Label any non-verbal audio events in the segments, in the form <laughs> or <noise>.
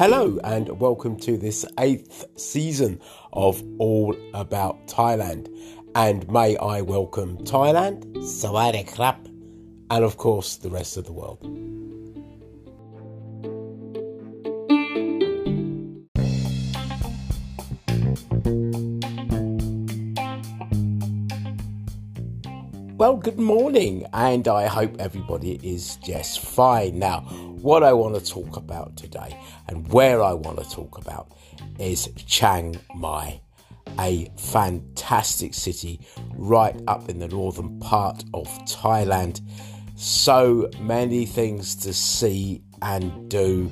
Hello, and welcome to this eighth season of All About Thailand. And may I welcome Thailand, Sawadee Krap, and of course the rest of the world. Good morning, and I hope everybody is just fine. Now, what I want to talk about today and where I want to talk about is Chiang Mai, a fantastic city right up in the northern part of Thailand. So many things to see and do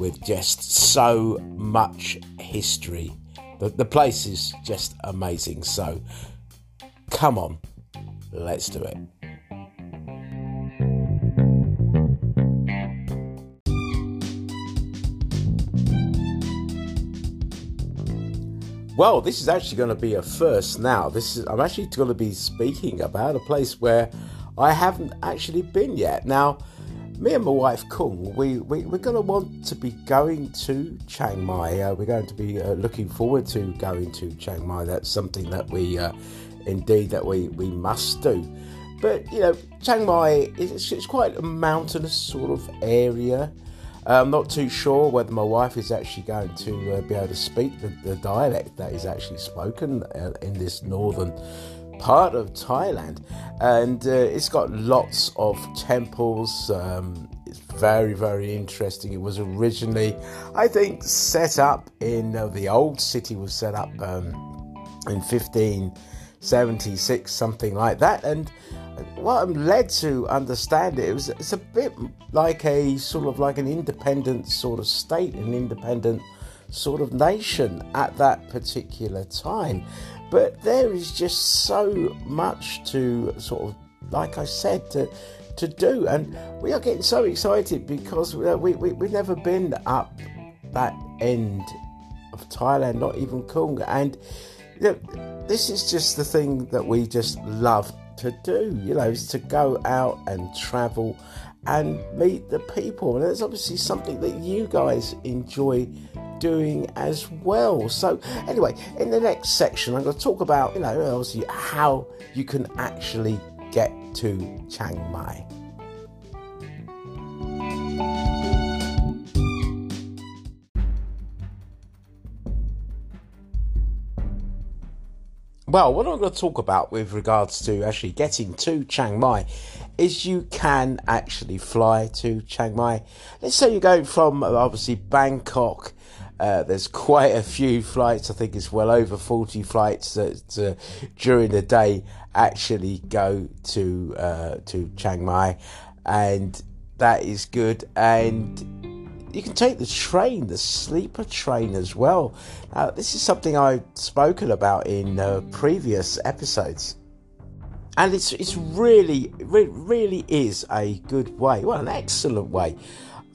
with just so much history. The, the place is just amazing. So, come on Let's do it. Well, this is actually going to be a first now. This is I'm actually going to be speaking about a place where I haven't actually been yet. Now, me and my wife Kung, we, we, we're going to want to be going to Chiang Mai. Uh, we're going to be uh, looking forward to going to Chiang Mai. That's something that we uh, indeed that we, we must do. But you know, Chiang Mai is it's quite a mountainous sort of area. I'm not too sure whether my wife is actually going to uh, be able to speak the, the, dialect that is actually spoken uh, in this northern part of Thailand, and uh, it's got lots of temples. Um, it's very, very interesting. It was originally, I think, set up in uh, the old city was set up um, in 15- 76, something like that. And what I'm led to understand it, it was it's a bit like a sort of like an independent sort of state, an independent sort of nation at that particular time. But there is just so much to sort of, like I said, to to do, and we are getting so excited because we we, we we've never been up that end of Thailand, not even Kung, and you know, this is just the thing that we just love to do, you know, is to go out and travel and meet the people. And it's obviously something that you guys enjoy doing as well. So, anyway, in the next section, I'm going to talk about, you know, obviously how you can actually get to Chiang Mai. Well, what I'm going to talk about with regards to actually getting to Chiang Mai is you can actually fly to Chiang Mai. Let's say you're going from obviously Bangkok. Uh, there's quite a few flights. I think it's well over 40 flights that uh, during the day actually go to uh, to Chiang Mai, and that is good. And you can take the train, the sleeper train as well. Now, this is something I've spoken about in uh, previous episodes. And it's, it's really, really, really is a good way, well, an excellent way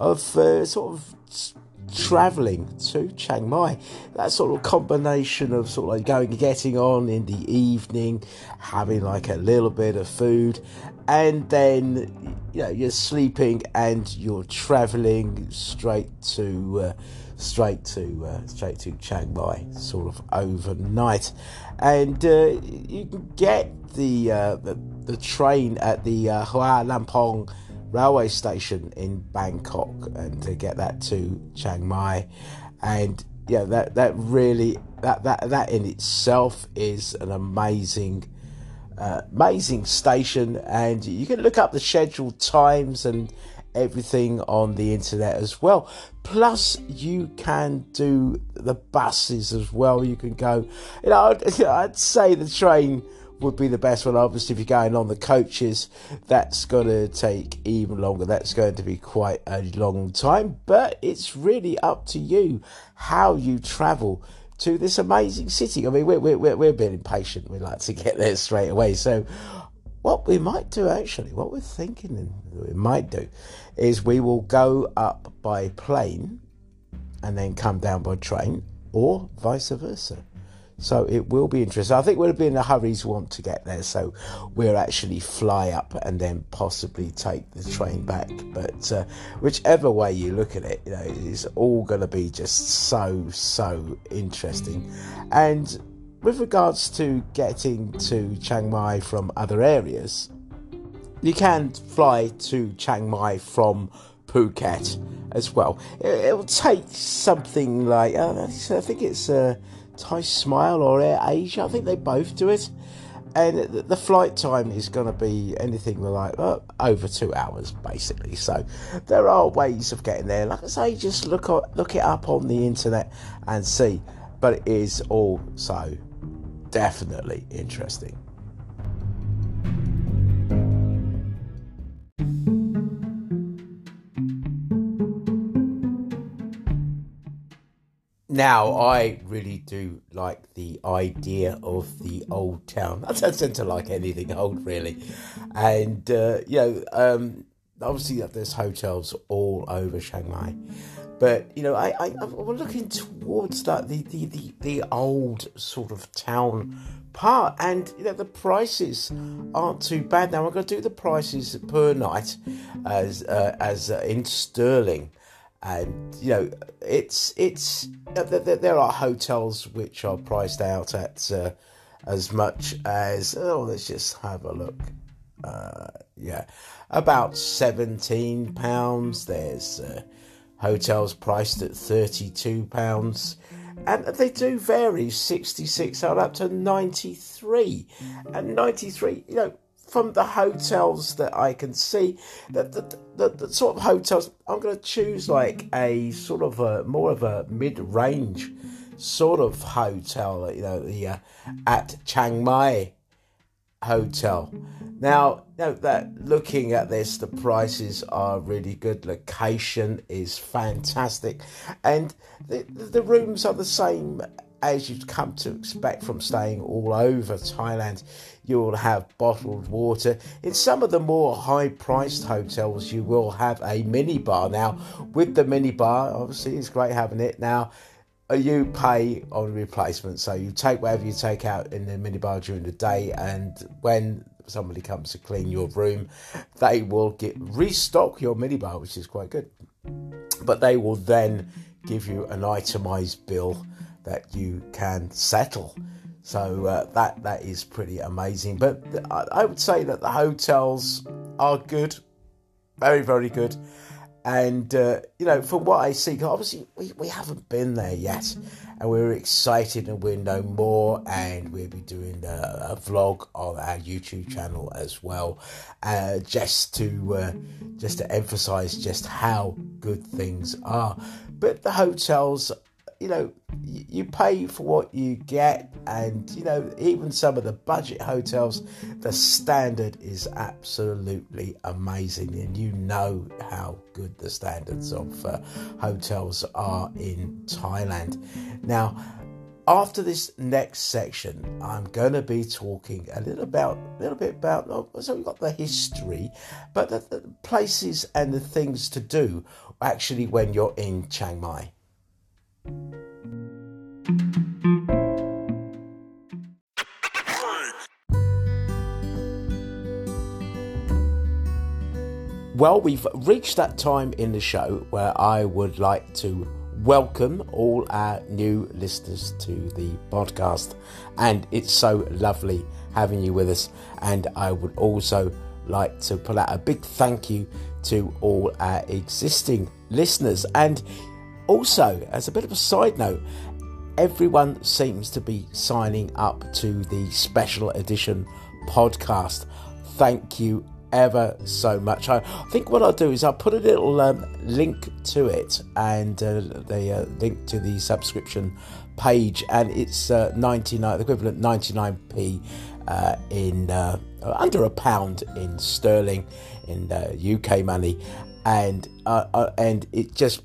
of uh, sort of traveling to Chiang Mai. That sort of combination of sort of like going getting on in the evening, having like a little bit of food, and then you know you're sleeping and you're traveling straight to uh, straight to uh, straight to Chiang Mai, sort of overnight, and uh, you can get the, uh, the, the train at the uh, Hua Lamphong railway station in Bangkok and to get that to Chiang Mai. And yeah that that really that that that in itself is an amazing uh, amazing station. And you can look up the scheduled times and everything on the internet as well. Plus you can do the buses as well. You can go you know I'd, <laughs> I'd say the train would be the best one. Obviously, if you're going on the coaches, that's going to take even longer. That's going to be quite a long time, but it's really up to you how you travel to this amazing city. I mean, we're, we're, we're bit impatient. We like to get there straight away. So, what we might do actually, what we're thinking we might do, is we will go up by plane and then come down by train, or vice versa. So it will be interesting. I think we'll be in a hurry to want to get there, so we'll actually fly up and then possibly take the train back. But uh, whichever way you look at it, you know, it's all going to be just so so interesting. And with regards to getting to Chiang Mai from other areas, you can fly to Chiang Mai from Phuket as well. It, will take something like uh, I think it's uh, Thai Smile or Air Asia. I think they both do it, and the flight time is going to be anything like uh, over two hours, basically. So there are ways of getting there. Like I say, just look up, look it up on the internet and see. But it is also definitely interesting. Now, I really do like the idea of the old town. I don't tend to like anything <laughs> old, really. And, uh, you know, um, obviously there's hotels all over Chiang Mai. But, you know, I, I, I'm looking towards that, the, the, the, the old sort of town part. And, you know, the prices aren't too bad. Now, I'm going to do the prices per night as, uh, as uh, in sterling and you know it's it's there are hotels which are priced out at uh, as much as oh let's just have a look. Uh, yeah about 17 pounds. There's uh, hotels priced at 32 pounds. And they do vary 66 up to 93 and 93 you know from the hotels that I can see, the, the, the, the sort of hotels, I'm going to choose like a sort of a more of a mid range sort of hotel, you know, the uh, at Chiang Mai Hotel. Now, you know, that looking at this, the prices are really good. Location is fantastic, and the the rooms are the same as you'd come to expect from staying all over Thailand. You will have bottled water. In some of the more high priced hotels, you will have a mini bar. Now, with the mini bar, obviously, it's great having it. Now, uh, you pay on replacement, so you take whatever you take out in the mini bar during the day, and when somebody comes to clean your room, they will get restock your mini bar, which is quite good. But they will then give you an itemized bill that you can settle. So uh, that that is pretty amazing. But I would say that the hotels are good, very very good. And uh, you know, from what I see, obviously we, we haven't been there yet, and we're excited and we know more. And we'll be doing a, a vlog on our YouTube channel as well, uh, just to uh, just to emphasise just how good things are. But the hotels you know, you pay for what you get, and you know, even some of the budget hotels, the standard is absolutely amazing, and you know how good the standards of uh, hotels are in Thailand. Now, after this next section, I'm going to be talking a little about, a little bit about. Oh, so we've got the history, but the, the places and the things to do actually when you're in Chiang Mai. Well, we've reached that time in the show where I would like to welcome all our new listeners to the podcast. And it's so lovely having you with us. And I would also like to put out a big thank you to all our existing listeners. And also, as a bit of a side note, everyone seems to be signing up to the special edition podcast. Thank you ever so much. I think what I'll do is I'll put a little um, link to it and uh, the uh, link to the subscription page, and it's uh, 99, the equivalent 99p uh, in uh, under a pound in sterling in UK uh, money, and and it just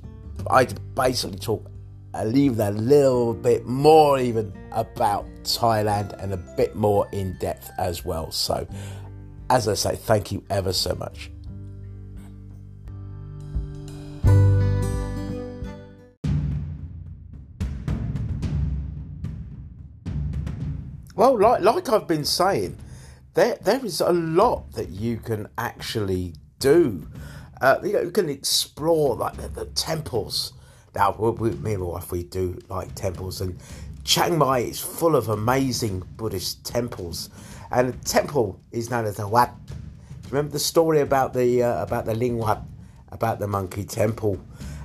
I basically talk. I leave a little bit more even about Thailand and a bit more in depth as well. So as I say, thank you ever so much. Well, like like I've been saying, there there is a lot that you can actually do. Uh, you know, you can explore like the, the temples. Now, we, me and my wife, we do like temples, and Chiang Mai is full of amazing Buddhist temples, and the temple is known as the Wat. Remember the story about the uh, about the Ling Wat, about the monkey temple?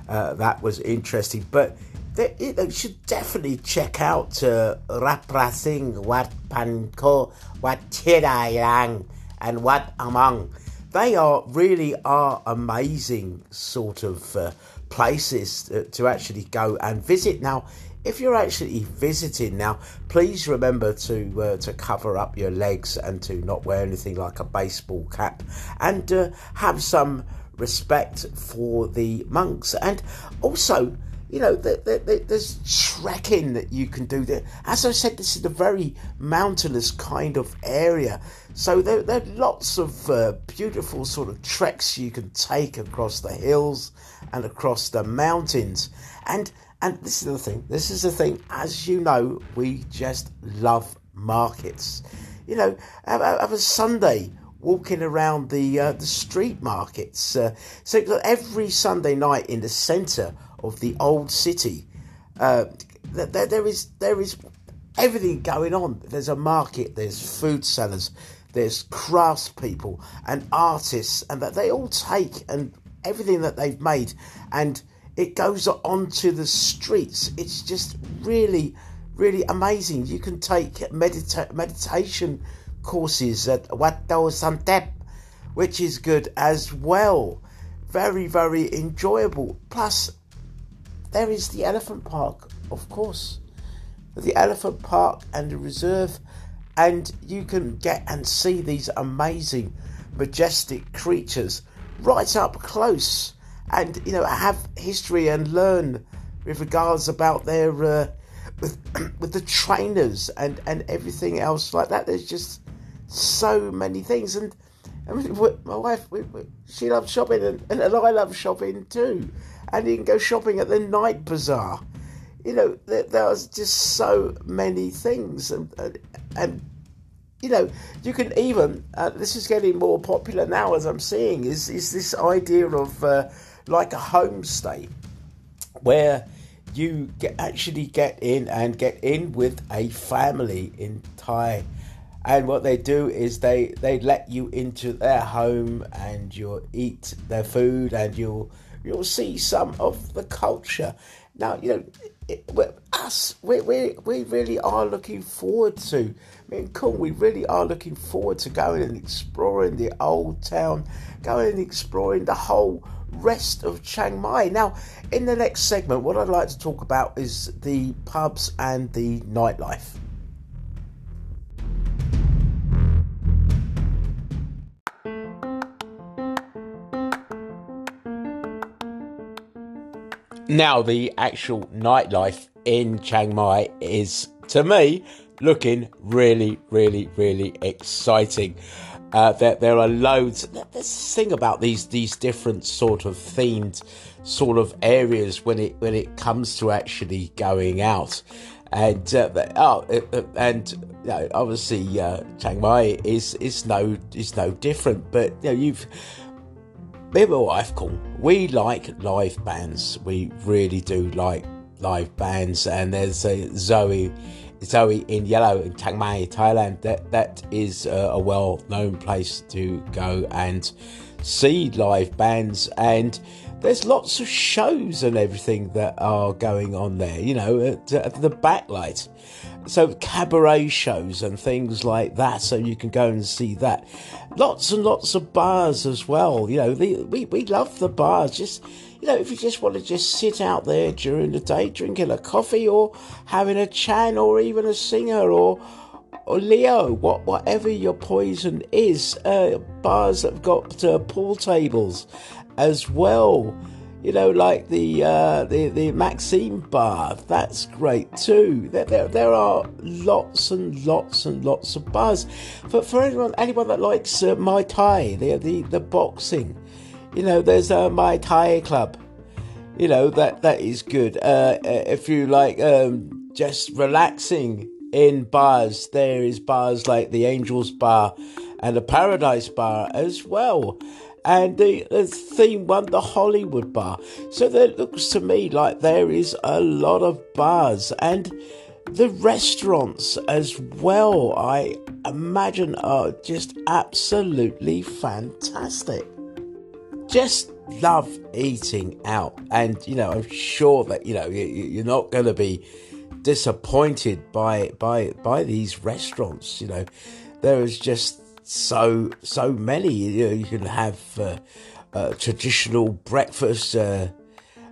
Uh, that was interesting, but they, they, should definitely check out uh, Raprasing, Wat Panko, Wat Chedi Luang, and Wat Umong. They are really are amazing sort of uh, places to, to actually go and visit. Now, if you're actually visiting now, please remember to uh, to cover up your legs and to not wear anything like a baseball cap, and uh, have some respect for the monks, and also. You know, there's trekking that you can do. There, as I said, this is a very mountainous kind of area, so there, there are lots of uh, beautiful sort of treks you can take across the hills and across the mountains. And and this is the thing. This is the thing. As you know, we just love markets. You know, have, have a Sunday walking around the uh, the street markets. Uh, so every Sunday night in the centre of the old city, uh, there, there is there is everything going on. There's a market. There's food sellers. There's craftspeople and artists, and that they all take and everything that they've made and it goes onto the streets. It's just really, really amazing. You can take medita- meditation courses at Wato Santep, which is good as well. Very, very enjoyable. Plus, there is the elephant park, of course. The elephant park and the reserve, and you can get and see these amazing, majestic creatures right up close and you know have history and learn with regards about their uh, with <clears throat> with the trainers and and everything else like that. There's just so many things, and mean, my wife we, we, she loves shopping, and, and I love shopping too. And you can go shopping at the night bazaar. You know, there, there's just so many things, and and, and you know, you can even uh, this is getting more popular now as I'm seeing is is this idea of uh, like a homestay where you get, actually get in and get in with a family in Thai. And what they do is they, they let you into their home and you'll eat their food and you'll you'll see some of the culture. Now, you know, it, us, we, we, we really are looking forward to, I mean, cool, we really are looking forward to going and exploring the old town, going and exploring the whole rest of Chiang Mai. Now, in the next segment, what I'd like to talk about is the pubs and the nightlife. Now, the actual nightlife in Chiang Mai is, to me, looking really, really, really exciting. Uh, there, there are loads. This thing about these these different sort of themed sort of areas when it when it comes to actually going out, and uh, oh, uh, and you know, obviously uh, Chiang Mai is is no is no different. But you know, you've me and my wife. We like live bands. We really do like live bands, and there's a Zoe Zoe in Yellow in Chiang Mai, Thailand. That that is a, a well-known place to go and see live bands, and there's lots of shows and everything that are going on there. You know, at, at the backlight. So cabaret shows and things like that, so you can go and see that. Lots and lots of bars as well. You know, the, we we love the bars. Just you know, if you just want to just sit out there during the day drinking a coffee or having a Chang or even a Singha or or Leo, what whatever your poison is, uh, bars have got uh, pool tables as well. You know, like the uh, the the Maxime bar, that's great too. There, there, there are lots and lots and lots of bars. For for anyone anyone that likes uh, Thai, the the the boxing, you know, there's a Muay Thai club. You know that that is good. Uh, uh, if you like um, just relaxing in bars. There is bars like the Angels Bar and the Paradise Bar as well. And the, the theme one, the Hollywood Bar. So it looks to me like there is a lot of bars and the restaurants as well. I imagine are just absolutely fantastic. Just love eating out, and you know, I'm sure that you know you're not going to be disappointed by by by these restaurants. You know, there is just so so many. You know, you can have uh, uh, traditional breakfast. Uh,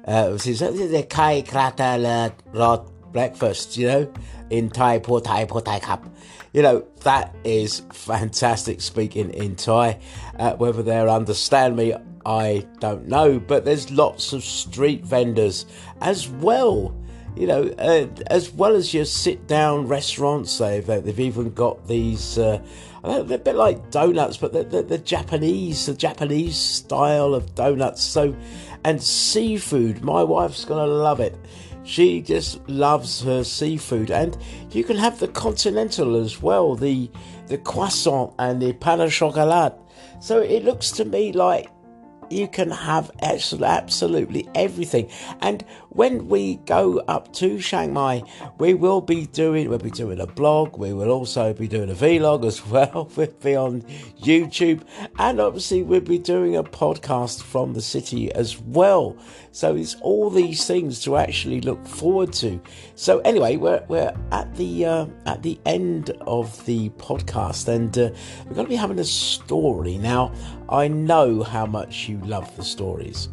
uh, the kai krata rot breakfast. You know, in Thai po Thai po Thai cup. You know that is fantastic speaking in Thai. Uh, whether they understand me, I don't know. But there's lots of street vendors as well you know, uh, as well as your sit down restaurants, they've, they've even got these, uh, they're a bit like donuts, but the, the, the, Japanese, the Japanese style of donuts. So, and seafood, my wife's to love it. She just loves her seafood, and you can have the continental as well, the the croissant and the pain au chocolat. So it looks to me like you can have absolutely everything. And when we go up to Chiang Mai, we will be doing we'll be doing a blog. We will also be doing a vlog as <laughs> well. We'll be on YouTube, and obviously we'll be doing a podcast from the city as well. So it's all these things to actually look forward to. So anyway, we're we're at the uh, at the end of the podcast, and uh, we're going to be having a story now. I know how much you love the stories.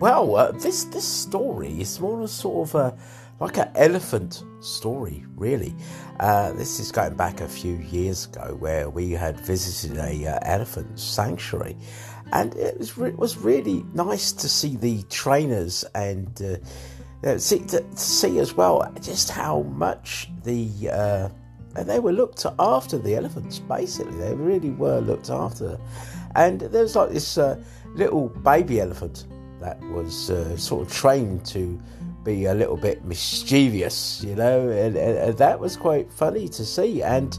Well, uh, this this story is more of a sort of a like an elephant story, really. Uh, this is going back a few years ago, where we had visited a uh, elephant sanctuary, and it was re- was really nice to see the trainers and uh, see to, to, see as well just how much the uh, they were looked after the elephants. Basically, they really were looked after, and there was like this uh, little baby elephant that was uh, sort of trained to be a little bit mischievous, you know, and, and, and that was quite funny to see. And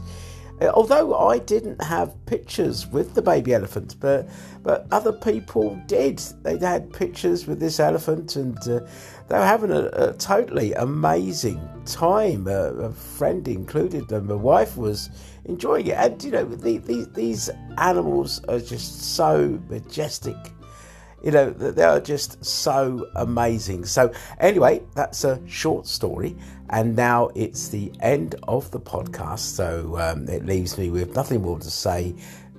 uh, although I didn't have pictures with the baby elephant, but but other people did. They had pictures with this elephant, and uh, they were having a, a totally amazing time. Uh, a friend included, and my wife was enjoying it. And you know, the, the, these animals are just so majestic you know, they are just so amazing. So, anyway, that's a short story. And now it's the end of the podcast. So, um, it leaves me with nothing more to say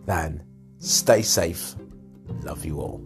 than stay safe. Love you all.